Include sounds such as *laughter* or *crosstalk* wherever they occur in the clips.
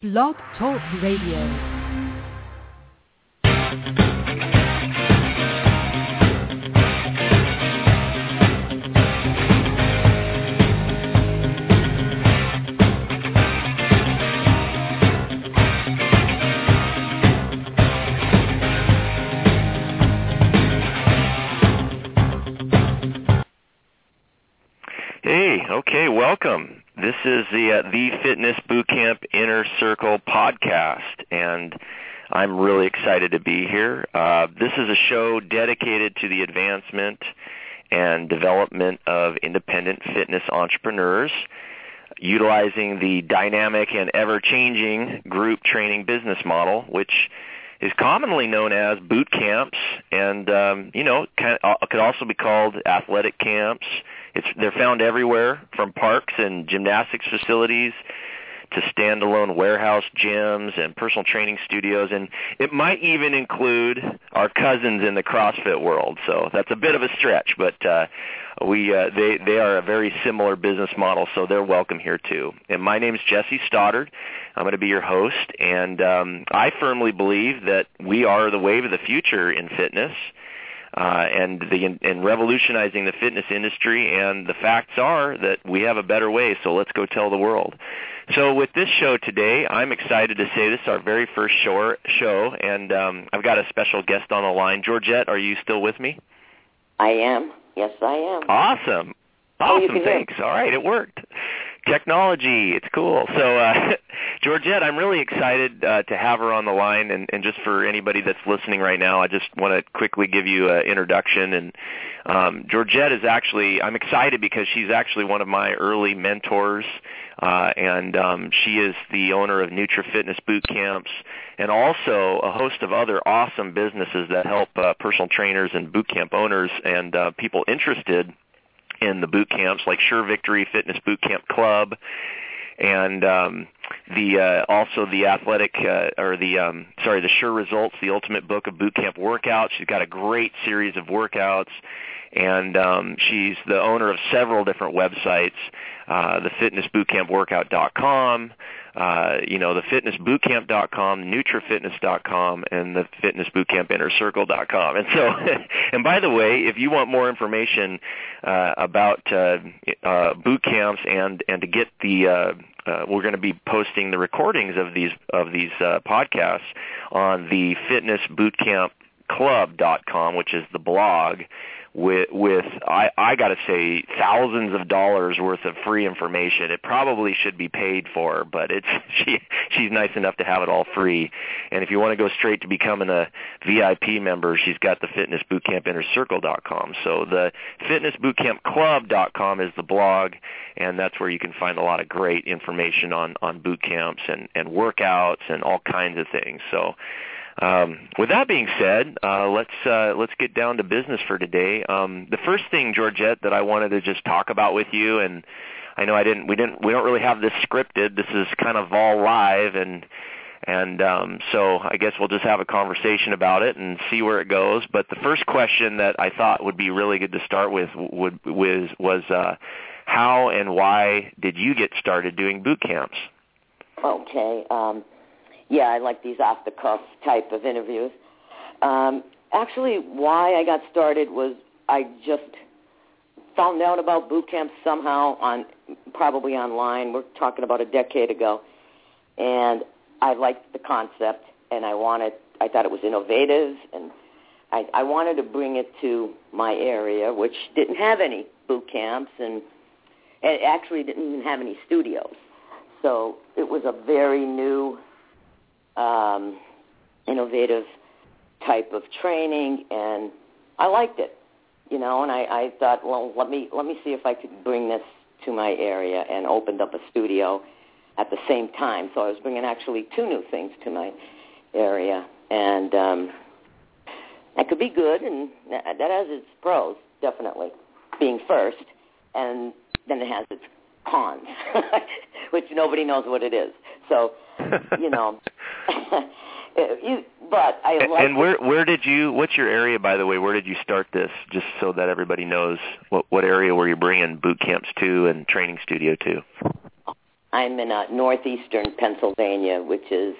Blog Talk Radio. Hey, okay, welcome. This is the uh, the Fitness Bootcamp Inner Circle podcast, and I'm really excited to be here. Uh, this is a show dedicated to the advancement and development of independent fitness entrepreneurs, utilizing the dynamic and ever-changing group training business model, which is commonly known as boot camps, and um, you know, kind of, could also be called athletic camps it's, they're found everywhere, from parks and gymnastics facilities to standalone warehouse gyms and personal training studios, and it might even include our cousins in the CrossFit world. So that's a bit of a stretch, but uh, we uh, they they are a very similar business model, so they're welcome here too. And my name is Jesse Stoddard. I'm going to be your host, and um, I firmly believe that we are the wave of the future in fitness uh, and the and revolutionizing the fitness industry. And the facts are that we have a better way. So let's go tell the world. So with this show today, I'm excited to say this is our very first show, show and um, I've got a special guest on the line. Georgette, are you still with me? I am. Yes, I am. Awesome. Oh, Awesome. Thanks. All right, it worked. Technology, it's cool. So, uh, *laughs* Georgette, I'm really excited uh, to have her on the line, and, and just for anybody that's listening right now, I just want to quickly give you an introduction. And um, Georgette is actually, I'm excited because she's actually one of my early mentors, uh, and um, she is the owner of Nutri Fitness Boot Camps, and also a host of other awesome businesses that help uh, personal trainers and boot camp owners and uh, people interested in the boot camps like Sure Victory Fitness Boot Camp Club and um the uh also the athletic uh, or the um sorry the Sure Results the ultimate book of boot camp workouts. She's got a great series of workouts and um she's the owner of several different websites uh the fitnessbootcampworkout.com uh, you know, the fitnessbootcamp.com, nutrifitness.com, and the fitnessbootcampinnercircle.com. And so, *laughs* and by the way, if you want more information uh, about uh, uh, boot camps and and to get the uh, uh, we're going to be posting the recordings of these of these uh, podcasts on the fitnessbootcampclub.com, which is the blog with with I I got to say thousands of dollars worth of free information. It probably should be paid for, but it's *laughs* she she's nice enough to have it all free. And if you want to go straight to becoming a VIP member, she's got the fitnessbootcampinnercircle.com. So the fitnessbootcampclub.com is the blog and that's where you can find a lot of great information on on boot camps and and workouts and all kinds of things. So um, with that being said, uh, let's uh, let's get down to business for today. Um, the first thing, Georgette, that I wanted to just talk about with you, and I know I didn't, we didn't, we don't really have this scripted. This is kind of all live, and and um, so I guess we'll just have a conversation about it and see where it goes. But the first question that I thought would be really good to start with would was was uh, how and why did you get started doing boot camps? Okay. Um, yeah, I like these off the cuff type of interviews. Um, actually, why I got started was I just found out about boot camps somehow on probably online. We're talking about a decade ago, and I liked the concept, and I wanted. I thought it was innovative, and I, I wanted to bring it to my area, which didn't have any boot camps, and it actually didn't even have any studios. So it was a very new um, innovative type of training, and I liked it, you know. And I, I thought, well, let me let me see if I could bring this to my area, and opened up a studio at the same time. So I was bringing actually two new things to my area, and um, that could be good, and that has its pros, definitely, being first, and then it has its cons, *laughs* which nobody knows what it is. So, you know, *laughs* *laughs* you, but I like And where where did you? What's your area, by the way? Where did you start this? Just so that everybody knows what what area were you bringing boot camps to and training studio to? I'm in uh, northeastern Pennsylvania, which is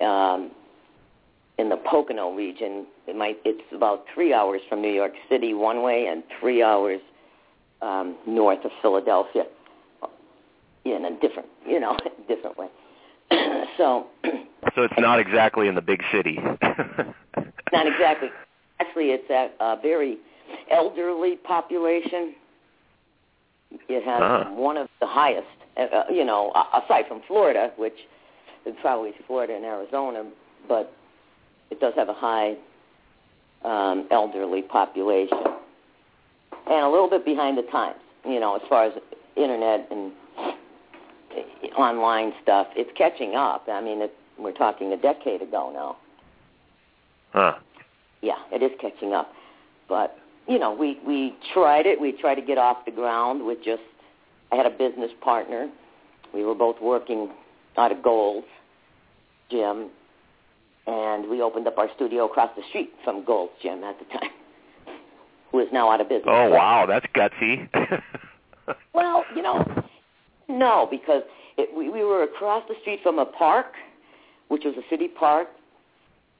um, in the Pocono region. It might it's about three hours from New York City one way and three hours um, north of Philadelphia in a different, you know, *laughs* different way. *coughs* so. So it's not exactly in the big city. *laughs* not exactly. Actually, it's a, a very elderly population. It has Ah. one of the highest, uh, uh, you know, aside from Florida, which is probably Florida and Arizona, but it does have a high um, elderly population, and a little bit behind the times, you know, as far as internet and online stuff. It's catching up. I mean, it, we're talking a decade ago now. huh. Yeah, it is catching up, but you know, we we tried it. We tried to get off the ground with just. I had a business partner. We were both working out of Gold's Gym, and we opened up our studio across the street from Gold's Gym at the time, *laughs* who is now out of business. Oh wow, that's gutsy. *laughs* Well, you know, no, because it, we, we were across the street from a park, which was a city park,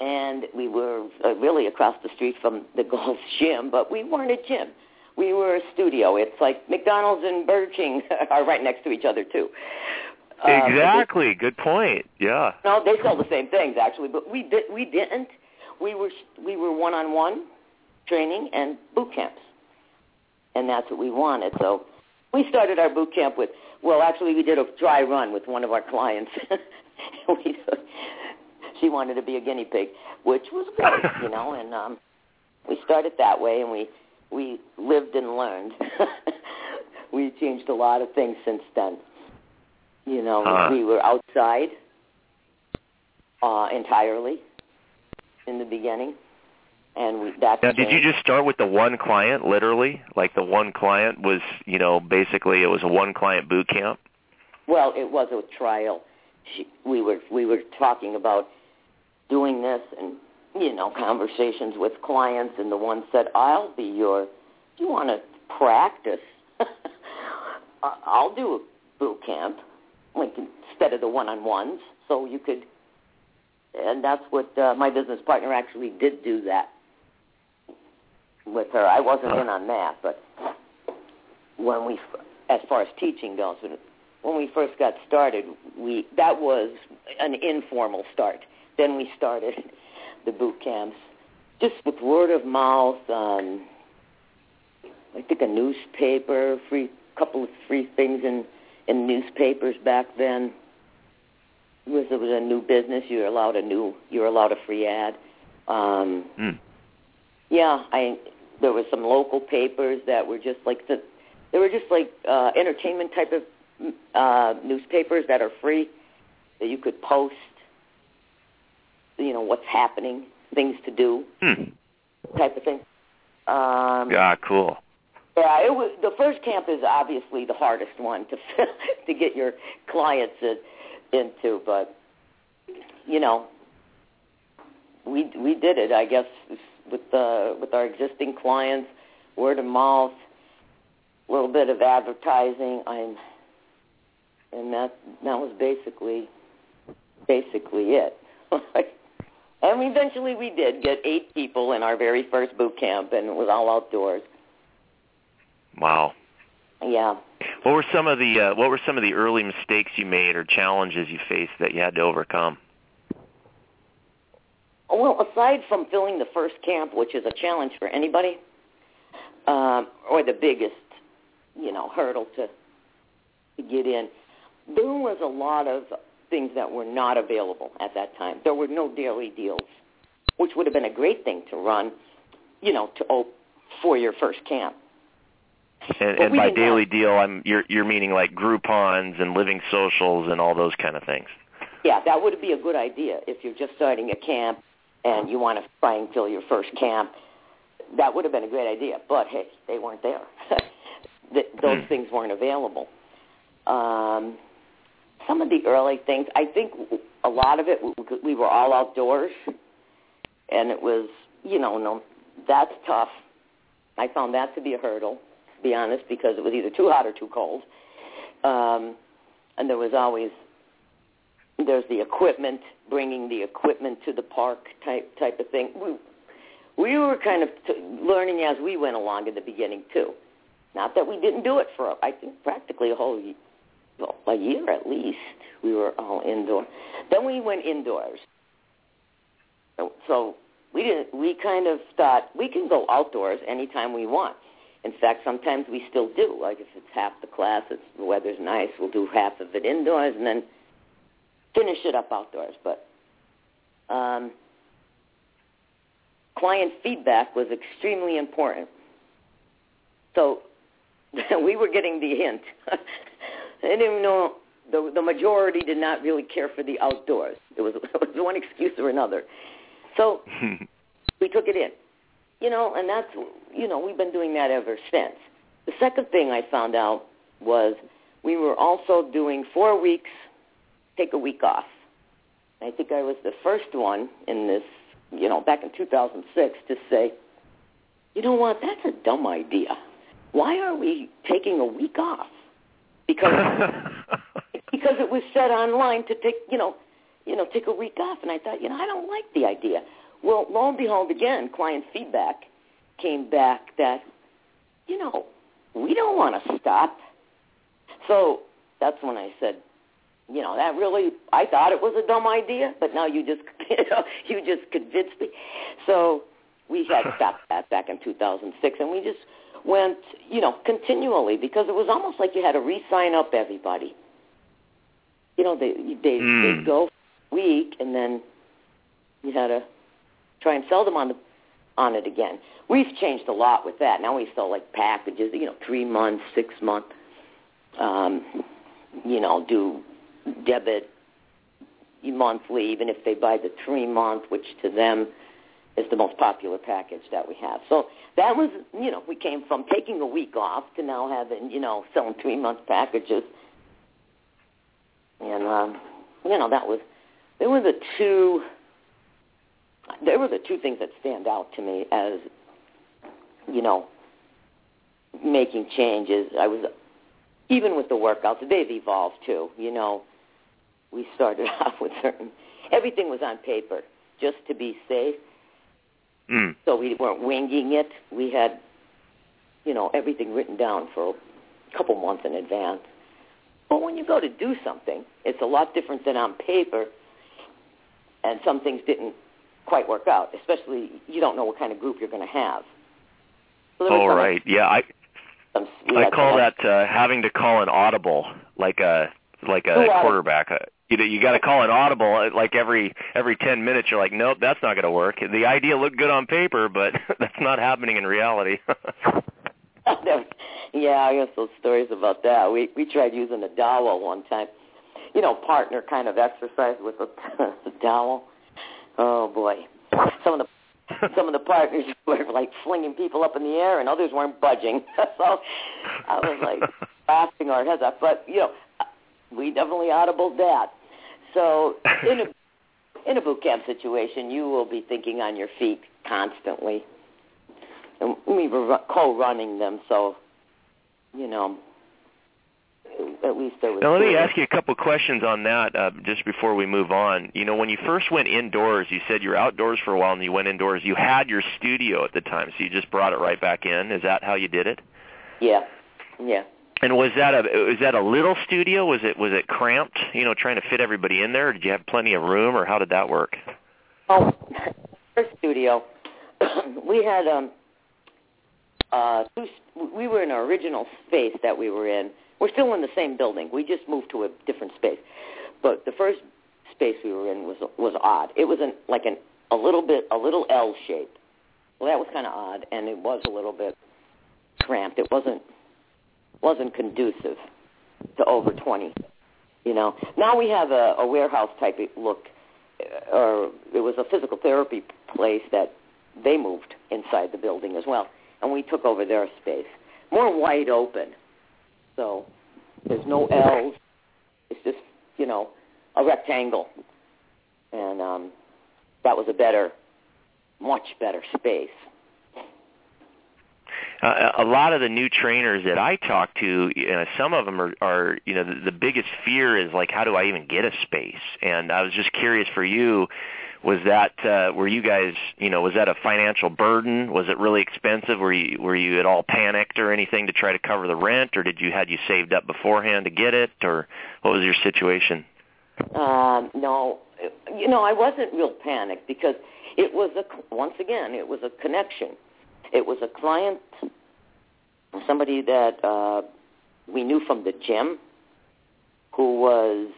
and we were uh, really across the street from the *laughs* golf Gym, but we weren't a gym. We were a studio. It's like McDonald's and Burger King *laughs* are right next to each other too. Um, exactly. Good point. Yeah. no, they sell the same things actually, but we did we didn't. We were we were one on one training and boot camps, and that's what we wanted. So we started our boot camp with well, actually we did a dry run with one of our clients. *laughs* we, she wanted to be a guinea pig, which was great, you know, and um, we started that way, and we we lived and learned. *laughs* we changed a lot of things since then. You know, Huh. we were outside uh, entirely in the beginning, and we, that's Now, did you just start with the one client, literally? Like the one client was, you know, basically it was a one client boot camp. Well, it was a trial. She, we were we were talking about doing this, and you know, conversations with clients, and the one said, "I'll be your. Do you want to practice? *laughs* I'll do a boot camp, like instead of the one-on-ones, so you could." And that's what uh, my business partner actually did do that with her. I wasn't in on that, but when we, as far as teaching goes, when we first got started, we that was an informal start. Then we started *laughs* the boot camps just with word of mouth. Um, I think a newspaper, free couple of free things in in newspapers back then. It was it was a new business. You're allowed a new You're allowed a free ad. Um, Hmm. yeah, I there were some local papers that were just like the they were just like uh entertainment type of uh newspapers that are free that you could post you know what's happening, things to do, Hmm. type of thing. Um Yeah, cool. yeah, it was the first camp is obviously the hardest one to *laughs* to get your clients in, into, but you know, we we did it. I guess with the with our existing clients, word of mouth, a little bit of advertising. I'm, and that that was basically basically it. *laughs* and eventually we did get eight people in our very first boot camp, and it was all outdoors. Wow. Yeah. What were some of the uh, what were some of the early mistakes you made or challenges you faced that you had to overcome? Well, aside from filling the first camp, which is a challenge for anybody, um, or the biggest, you know, hurdle to to get in, there was a lot of things that were not available at that time. There were no daily deals, which would have been a great thing to run, you know, to op- for your first camp. And, and by didn't have- daily deal, I'm you're you're meaning like Groupons and living socials and all those kind of things. Yeah, that would be a good idea if you're just starting a camp and you want to try and fill your first camp. That would have been a great idea, but hey, they weren't there. *laughs* Th- Those Hmm. things weren't available. Um, some of the early things, I think a lot of it, we were all outdoors, and it was, you know, no, that's tough. I found that to be a hurdle, to be honest, because it was either too hot or too cold. Um, and there was always there's the equipment, bringing the equipment to the park type type of thing. We we were kind of t- learning as we went along in the beginning too. Not that we didn't do it for I think practically a whole well, a year at least. We were all indoor. Then we went indoors. So, so we didn't. We kind of thought we can go outdoors anytime we want. In fact, sometimes we still do. Like if it's half the class, it's the weather's nice, we'll do half of it indoors and then finish it up outdoors. But um, client feedback was extremely important. So *laughs* we were getting the hint. I didn't even know the the majority did not really care for the outdoors. It was, *laughs* it was one excuse or another. So *laughs* we took it in, you know, and that's you know we've been doing that ever since. The second thing I found out was we were also doing four weeks, take a week off. I think I was the first one in this, you know, back in 2006 to say, you know what, that's a dumb idea. Why are we taking a week off? Because *laughs* because it was said online to take, you know, you know, take a week off, and I thought, you know, I don't like the idea. Well, lo and behold, again, client feedback came back that, you know, we don't want to stop. So that's when I said, you know, that really, I thought it was a dumb idea, but now you just, *laughs* you know, you just convinced me. So we had *laughs* stopped that back in 2006, and we just went, you know, continually because it was almost like you had to re-sign up everybody. You know, they they Mm. they go a week, and then you had to try and sell them on the on it again. We've changed a lot with that. Now we sell like packages, you know, three months, six month. Um, you know, do debit monthly, even if they buy the three month, which to them is the most popular package that we have. So that was, you know, we came from taking a week off to now having, you know, selling three month packages. And um, you know, that was there were the two there were the two things that stand out to me as you know making changes. I was even with the workouts, they've evolved too. You know, we started *laughs* off with certain everything was on paper just to be safe. Mm. So we weren't winging it. We had, you know, everything written down for a couple months in advance. But when you go to do something, it's a lot different than on paper. And some things didn't quite work out, especially you don't know what kind of group you're going to have. So there was All some- right. Yeah, I some- I call that uh, having to call an audible, like a like a quarterback. Uh, You know, you got to call it audible uh, like every every ten minutes. You're like, nope, that's not going to work. The idea looked good on paper, but *laughs* that's not happening in reality. *laughs* *laughs* yeah, I guess those stories about that. We we tried using a dowel one time. You know, partner kind of exercise with a, the dowel. Oh boy, some of the some of the partners were like flinging people up in the air, and others weren't budging. so I was like laughing our heads off. But you know, we definitely audibled that. So in a in a boot camp situation, you will be thinking on your feet constantly. And we were co-running them, so you know, at least there was. Now let me ask you a couple questions on that uh, just before we move on. You know, when you first went indoors, you said you were outdoors for a while and you went indoors. You had your studio at the time, so you just brought it right back in. Is that how you did it? Yeah, yeah. And was that a was that a little studio? Was it was it cramped? You know, trying to fit everybody in there. Did you have plenty of room, or how did that work? Oh, *laughs* first studio, *clears throat* we had um uh we were in our original space that we were in. We're still in the same building. We just moved to a different space. But the first space we were in was was odd. It was an like an a little bit a little L shape. Well, that was kind of odd, and it was a little bit cramped. It wasn't wasn't conducive to over twenty. You know, now we have a, a warehouse type look, uh, or it was a physical therapy place that they moved inside the building as well, and we took over their space, more wide open. So there's no L's. It's just you know a rectangle, and um, that was a better, much better space. Uh, a lot of the new trainers that I talk to, you know, some of them are, are you know, the, the biggest fear is like, how do I even get a space? And I was just curious for you, was that uh, were you guys, you know, was that a financial burden? Was it really expensive? Were you were you at all panicked or anything to try to cover the rent, or did you had you saved up beforehand to get it, or what was your situation? Um, no, you know, I wasn't real panicked because it was a once again, it was a connection it was a client, somebody that uh, we knew from the gym, who was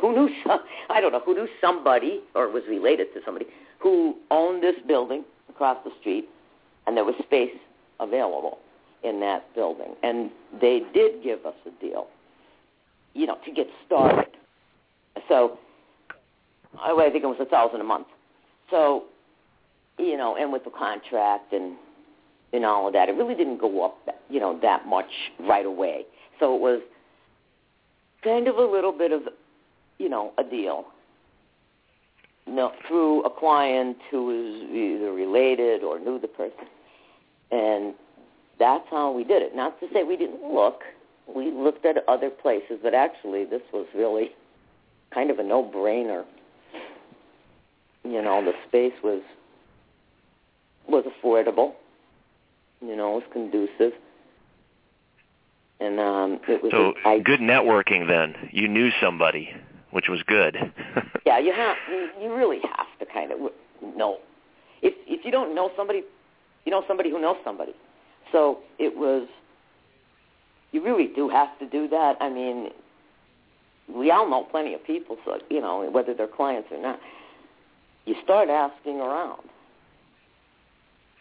who knew some, I don't know who knew somebody or was related to somebody who owned this building across the street, and there was space available in that building, and they did give us a deal, you know, to get started. So I think it was a thousand a month. So, you know, and with the contract and and all of that. It really didn't go up, you know, that much right away. So it was kind of a little bit of, you know, a deal. Know, through a client who was either related or knew the person. And that's how we did it. Not to say we didn't look. We looked at other places, but actually this was really kind of a no-brainer. You know, the space was was affordable you know, it was conducive. And um, it was so I, good networking. Then you knew somebody, which was good. *laughs* yeah, you have. You, you really have to kind of know. If if you don't know somebody, you know somebody who knows somebody. So it was. You really do have to do that. I mean, we all know plenty of people, so you know whether they're clients or not. You start asking around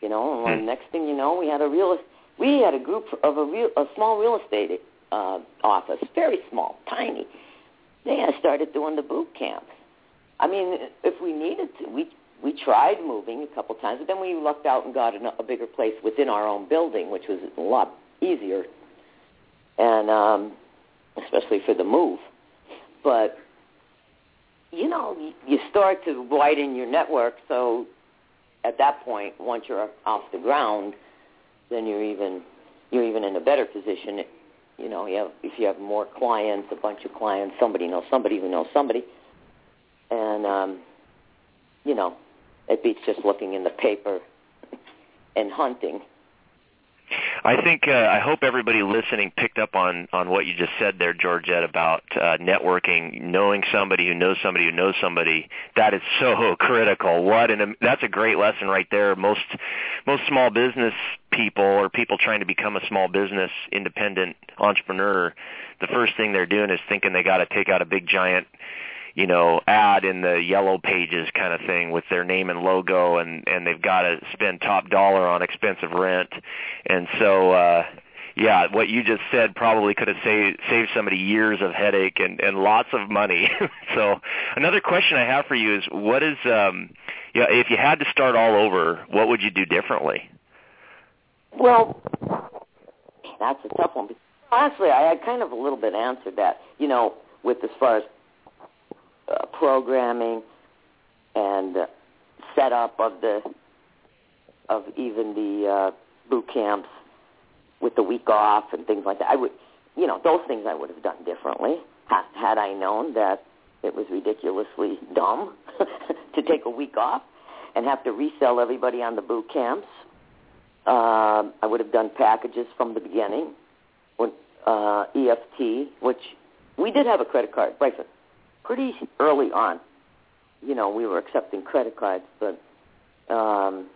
you know, and hmm. next thing you know, we had a real we had a group of a real a small real estate uh, office, very small, tiny. They had started doing the boot camps. I mean, if we needed to, we we tried moving a couple times, but then we lucked out and got a, a bigger place within our own building, which was a lot easier, and um, especially for the move. But you know, you start to widen your network, so at that point, once you're off the ground, then you're even you're even in a better position. You know, you have if you have more clients, a bunch of clients, somebody knows somebody who knows somebody, and um, you know, it beats just looking in the paper *laughs* and hunting. I think uh, I hope everybody listening picked up on on what you just said there, Georgette, about uh, networking, knowing somebody who knows somebody who knows somebody. That is so *laughs* critical. What and that's a great lesson right there. Most most small business people or people trying to become a small business independent entrepreneur, the first thing they're doing is thinking they got to take out a big giant you know, ad in the yellow pages kind of thing with their name and logo and and they've got to spend top dollar on expensive rent. And so uh yeah, what you just said probably could have saved saved somebody years of headache and and lots of money. *laughs* so another question I have for you is what is um yeah, if you had to start all over, what would you do differently? Well, that's a tough one. Honestly, I had kind of a little bit answered that, you know, with as far as uh, programming and uh, setup of the of even the uh, boot camps with the week off and things like that. I would, you know, those things I would have done differently had, I known that it was ridiculously dumb *laughs* to take a week off and have to resell everybody on the boot camps. Uh, I would have done packages from the beginning, when, uh, EFT, which we did have a credit card, right? Pretty early on. You know, we were accepting credit cards, but um,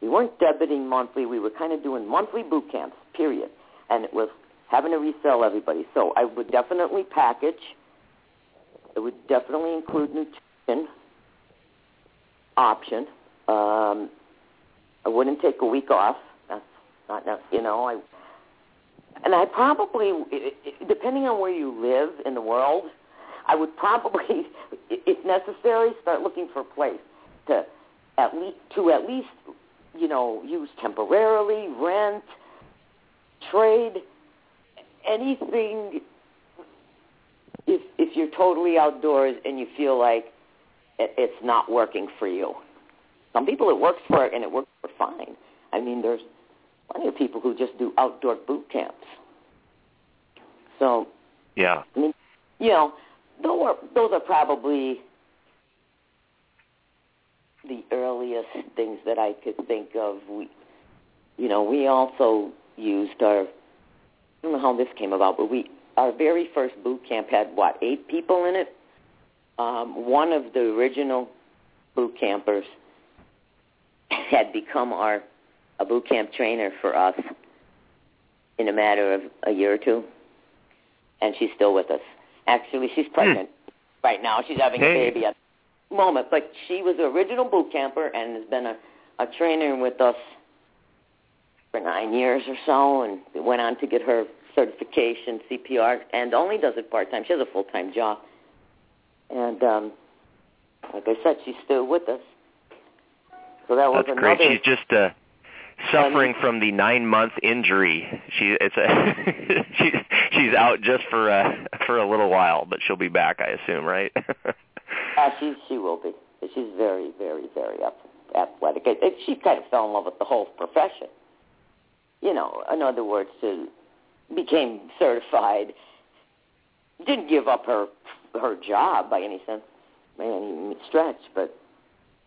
we weren't debiting monthly. We were kind of doing monthly boot camps, period. And it was having to resell everybody. So I would definitely package. It would definitely include nutrition option. Um, I wouldn't take a week off. That's not, you know, I and I probably, depending on where you live in the world, I would probably, *laughs* if necessary, start looking for a place to at least to at least you know use temporarily, rent, trade, anything. If if you're totally outdoors and you feel like it's not working for you, some people it works for and it works for fine. I mean, there's plenty of people who just do outdoor boot camps. So yeah, I mean, you know, those are those are probably the earliest things that I could think of. We, you know, we also used our. I don't know how this came about, but we our very first boot camp had what eight people in it. Um, one of the original boot campers had become our a boot camp trainer for us in a matter of a year or two, and she's still with us. Actually, she's pregnant hmm. right now. She's having hey. a baby at the moment, but she was the original boot camper and has been a, a trainer with us for nine years or so, and went on to get her certification CPR, and only does it part time. She has a full time job, and um, like I said, she's still with us. So that was That's another. great. She's just uh, suffering from the nine month injury. She it's a *laughs* she's she's out just for uh for a little while, but she'll be back, I assume, right? *laughs* uh, she she will be. She's very very very athletic. It, it, she kind of fell in love with the whole profession. You know, in other words, to became certified. Didn't give up her her job by any sense, by any stretch, but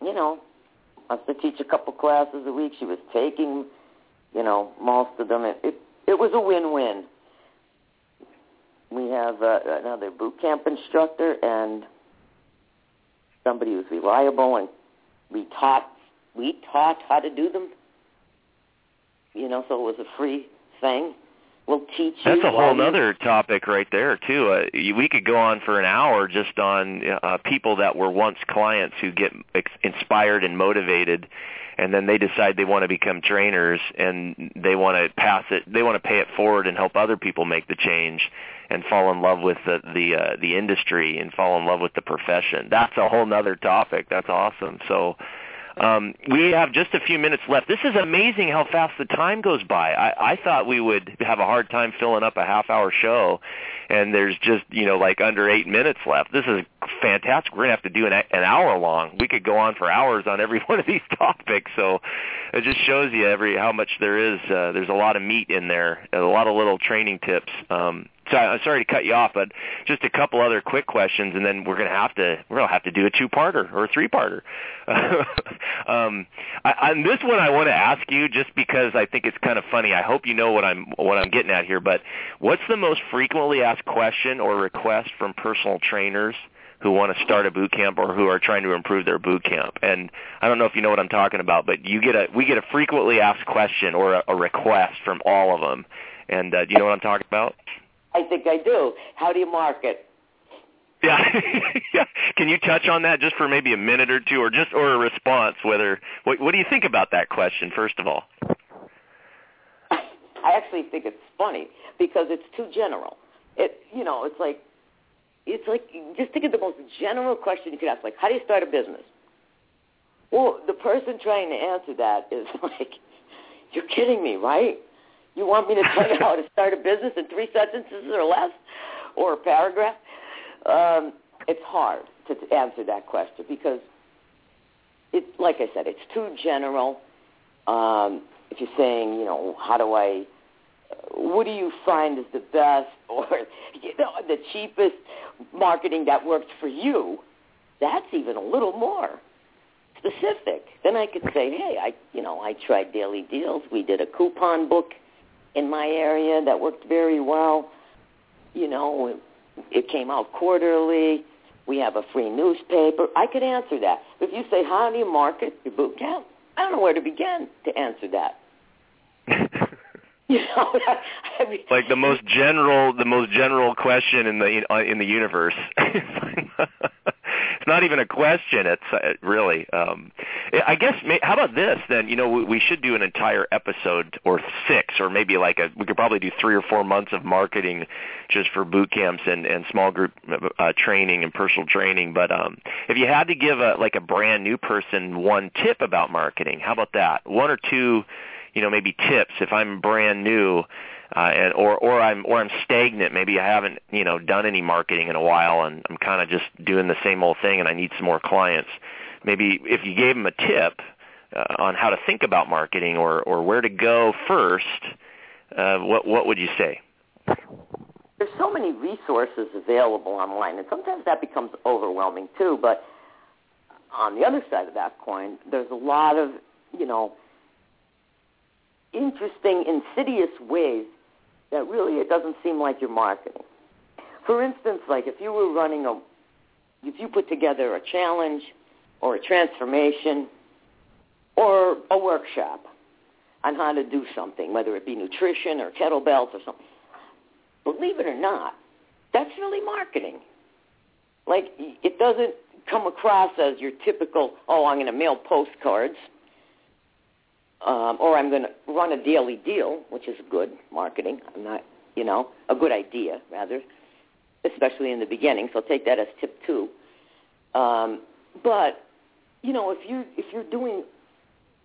you know, I to teach a couple classes a week. She was taking, you know, most of them. It it, it was a win-win. We have uh, another boot camp instructor and somebody who's reliable, and we taught we taught how to do them. You know, so it was a free thing. We'll teach you. That's a whole other topic right there too. Uh, we could go on for an hour just on uh, people that were once clients who get ex- inspired and motivated, and then they decide they want to become trainers and they want to pass it. They want to pay it forward and help other people make the change and fall in love with the the uh, the industry and fall in love with the profession. That's a whole nother topic. That's awesome. So um, we have just a few minutes left. This is amazing how fast the time goes by. I, I thought we would have a hard time filling up a half-hour show, and there's just you know like under eight minutes left. This is fantastic. We're gonna have to do an, an hour long. We could go on for hours on every *laughs* one of these topics. So it just shows you every how much there is. Uh, there's a lot of meat in there, a lot of little training tips. Um, sorry to cut you off, but just a couple other quick questions, and then we're gonna have to we're gonna have to do a two-parter or a three-parter. *laughs* um, I, on this one, I want to ask you just because I think it's kind of funny. I hope you know what I'm what I'm getting at here. But what's the most frequently asked question or request from personal trainers? who want to start a boot camp or who are trying to improve their boot camp. And I don't know if you know what I'm talking about, but you get a we get a frequently asked question or a, a request from all of them. And uh, do you know what I'm talking about? I think I do. How do you market? Yeah. *laughs* yeah. Can you touch on that just for maybe a minute or two, or just or a response? Whether what, what do you think about that question? First of all, I actually think it's funny because it's too general. It you know it's like it's like just think of the most general question you could ask, like how do you start a business? Well, the person trying to answer that is *laughs* like, you're kidding me, right? You want me to tell you *laughs* how to start a business in three sentences or less, or a paragraph? Um, it's hard to answer that question because it, like I said, it's too general. Um, if you're saying, you know, how do I, what do you find is the best *laughs* or you know the cheapest marketing that works for you? That's even a little more specific. Then I could say, hey, I, you know, I tried Daily Deals. We did a coupon book in my area that worked very well. You know, it, it came out quarterly. We have a free newspaper. I could answer that. If you say, how do you market your boot camp? I don't know where to begin to answer that. *laughs* you know, *laughs* I mean, like the most general, the most general question in the in the universe. *laughs* not even a question. It's uh, really. Um, I guess. How about this then? You know, we, we should do an entire episode or six, or maybe like a. We could probably do three or four months of marketing just for boot camps and and small group uh, training and personal training. But um, if you had to give a like a brand new person one tip about marketing, how about that? One or two, you know, maybe tips if I'm brand new uh, and or or I'm or I'm stagnant. Maybe I haven't you know done any marketing in a while, and I'm kind of just doing the same old thing, and I need some more clients. Maybe if you gave them a tip, uh, on how to think about marketing or or where to go first, uh, what what would you say? There's so many resources available online, and sometimes that becomes overwhelming too. But on the other side of that coin, there's a lot of you know interesting, insidious ways that really it doesn't seem like you're marketing. For instance, like if you were running a, if you put together a challenge or a transformation or a workshop on how to do something, whether it be nutrition or kettlebells or something, believe it or not, that's really marketing. Like it doesn't come across as your typical, oh, I'm going to mail postcards um, or I'm going to run a daily deal, which is good marketing. I'm not, you know, a good idea rather, especially in the beginning. So take that as tip two. Um, but you know, if you if you're doing,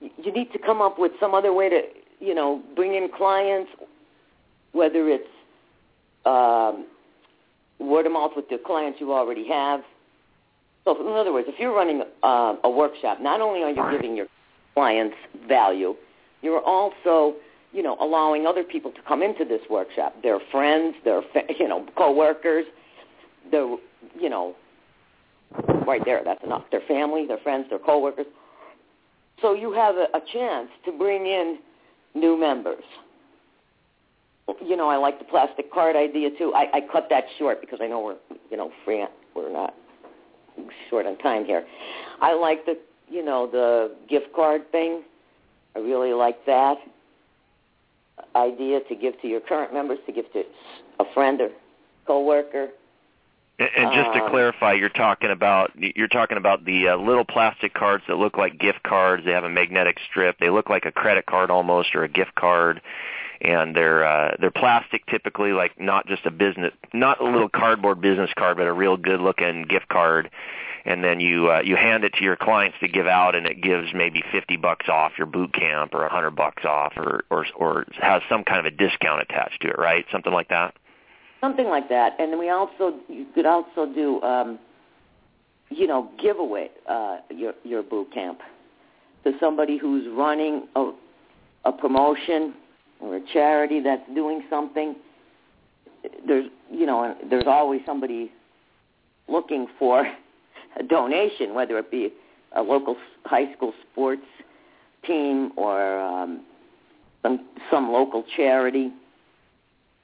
you need to come up with some other way to, you know, bring in clients, whether it's um, word of mouth with the clients you already have. So, in other words, if you're running uh, a workshop, not only are you giving your clients value, you're also, you know, allowing other people to come into this workshop. Their friends, their, *laughs* you know, coworkers, their, you know, right there, that's enough. Their family, their friends, their coworkers. So you have a, a chance to bring in new members. You know, I like the plastic card idea too. I, I cut that short because I know we're, you know, free. We're not short on time here. I like the you know, the gift card thing. I really like that idea to give to your current members, to give to a friend or coworker. And, just to um, clarify, you're talking about you're talking about the uh, little plastic cards that look like gift cards. They have a magnetic strip. They look like a credit card almost or a gift card, and they're uh, they're plastic typically, like not just a business, not a little cardboard business card, but a real good looking gift card and then you uh, you hand it to your clients to give out, and it gives maybe fifty bucks off your boot camp, or a hundred bucks off, or or or has some kind of a discount attached to it, right? Something like that. Something like that, and then we also you could also do, um, you know, give away uh, your your boot camp to somebody who's running a, a promotion or a charity that's doing something. There's you know, there's always somebody looking for *laughs* a donation, whether it be a local high school sports team or um, some some local charity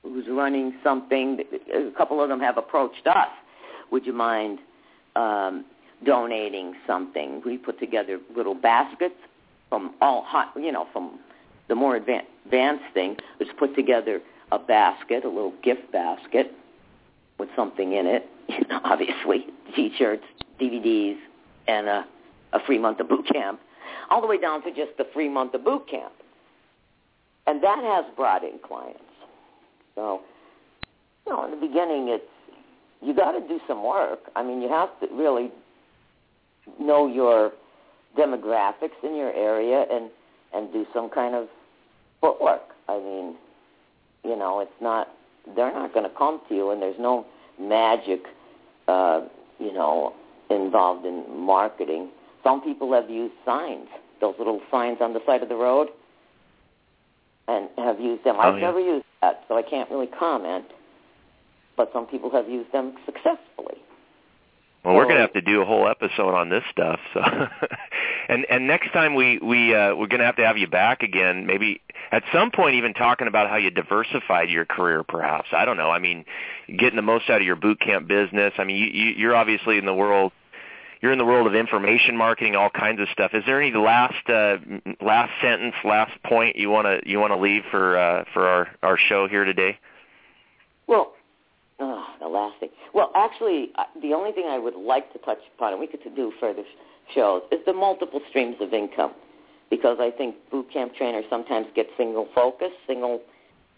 who's running something. A couple of them have approached us. Would you mind um, donating something? We put together little baskets from all hot, you know, from the more advanced, thing. Let's put together a basket, a little gift basket with something in it. *laughs* Obviously, t-shirts, DVDs, and a, a free month of boot camp, all the way down to just the free month of boot camp. And that has brought in clients. So, you know, in the beginning, it's you got to do some work. I mean, you have to really know your demographics in your area and and do some kind of footwork. I mean, you know, it's not they're not going to come to you, and there's no magic, uh, you know, involved in marketing. Some people have used signs, those little signs on the side of the road, and have used them. Oh, I've yeah. never used that, so I can't really comment. But some people have used them successfully. Well, we're going to have to do a whole episode on this stuff. So, *laughs* and and next time we we uh, we're going to have to have you back again. Maybe at some point, even talking about how you diversified your career. Perhaps I don't know. I mean, getting the most out of your boot camp business. I mean, you, you you're obviously in the world. You're in the world of information marketing, all kinds of stuff. Is there any last uh, last sentence, last point you want to you want to leave for uh, for our our show here today? Well, Oh, the last thing. Well, actually, uh, the only thing I would like to touch upon, and we could do further shows, is the multiple streams of income. Because I think boot camp trainers sometimes get single focus, single,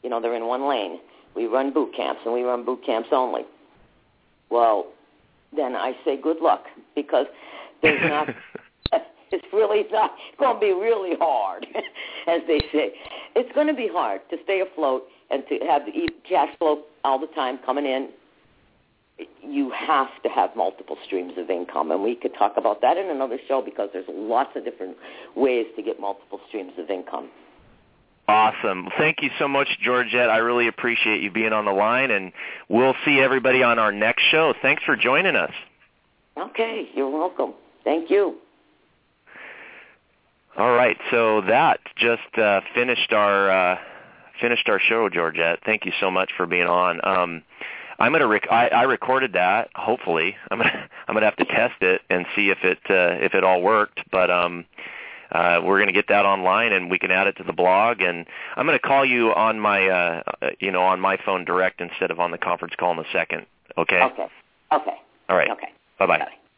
you know, they're in one lane. We run boot camps, and we run boot camps only. Well, then I say good luck, because there's not, *laughs* it's really not going to be really hard, *laughs* as they say. It's going to be hard to stay afloat and to have the cash flow all the time coming in you have to have multiple streams of income, and we could talk about that in another show because there's lots of different ways to get multiple streams of income. Awesome. Thank you so much, Georgette. I really appreciate you being on the line, and we'll see everybody on our next show. Thanks for joining us. Okay, you're welcome. Thank you. All right, so that just uh, finished our uh, finished our show, Georgette. Thank you so much for being on. Um, I'm gonna rec- I, I recorded that. Hopefully, I'm gonna *laughs* I'm gonna have to test it and see if it uh, if it all worked. But um, uh, we're gonna get that online and we can add it to the blog. And I'm gonna call you on my uh, you know on my phone direct instead of on the conference call in a second. Okay. Okay. Okay. All right. Okay. Bye bye. Bye.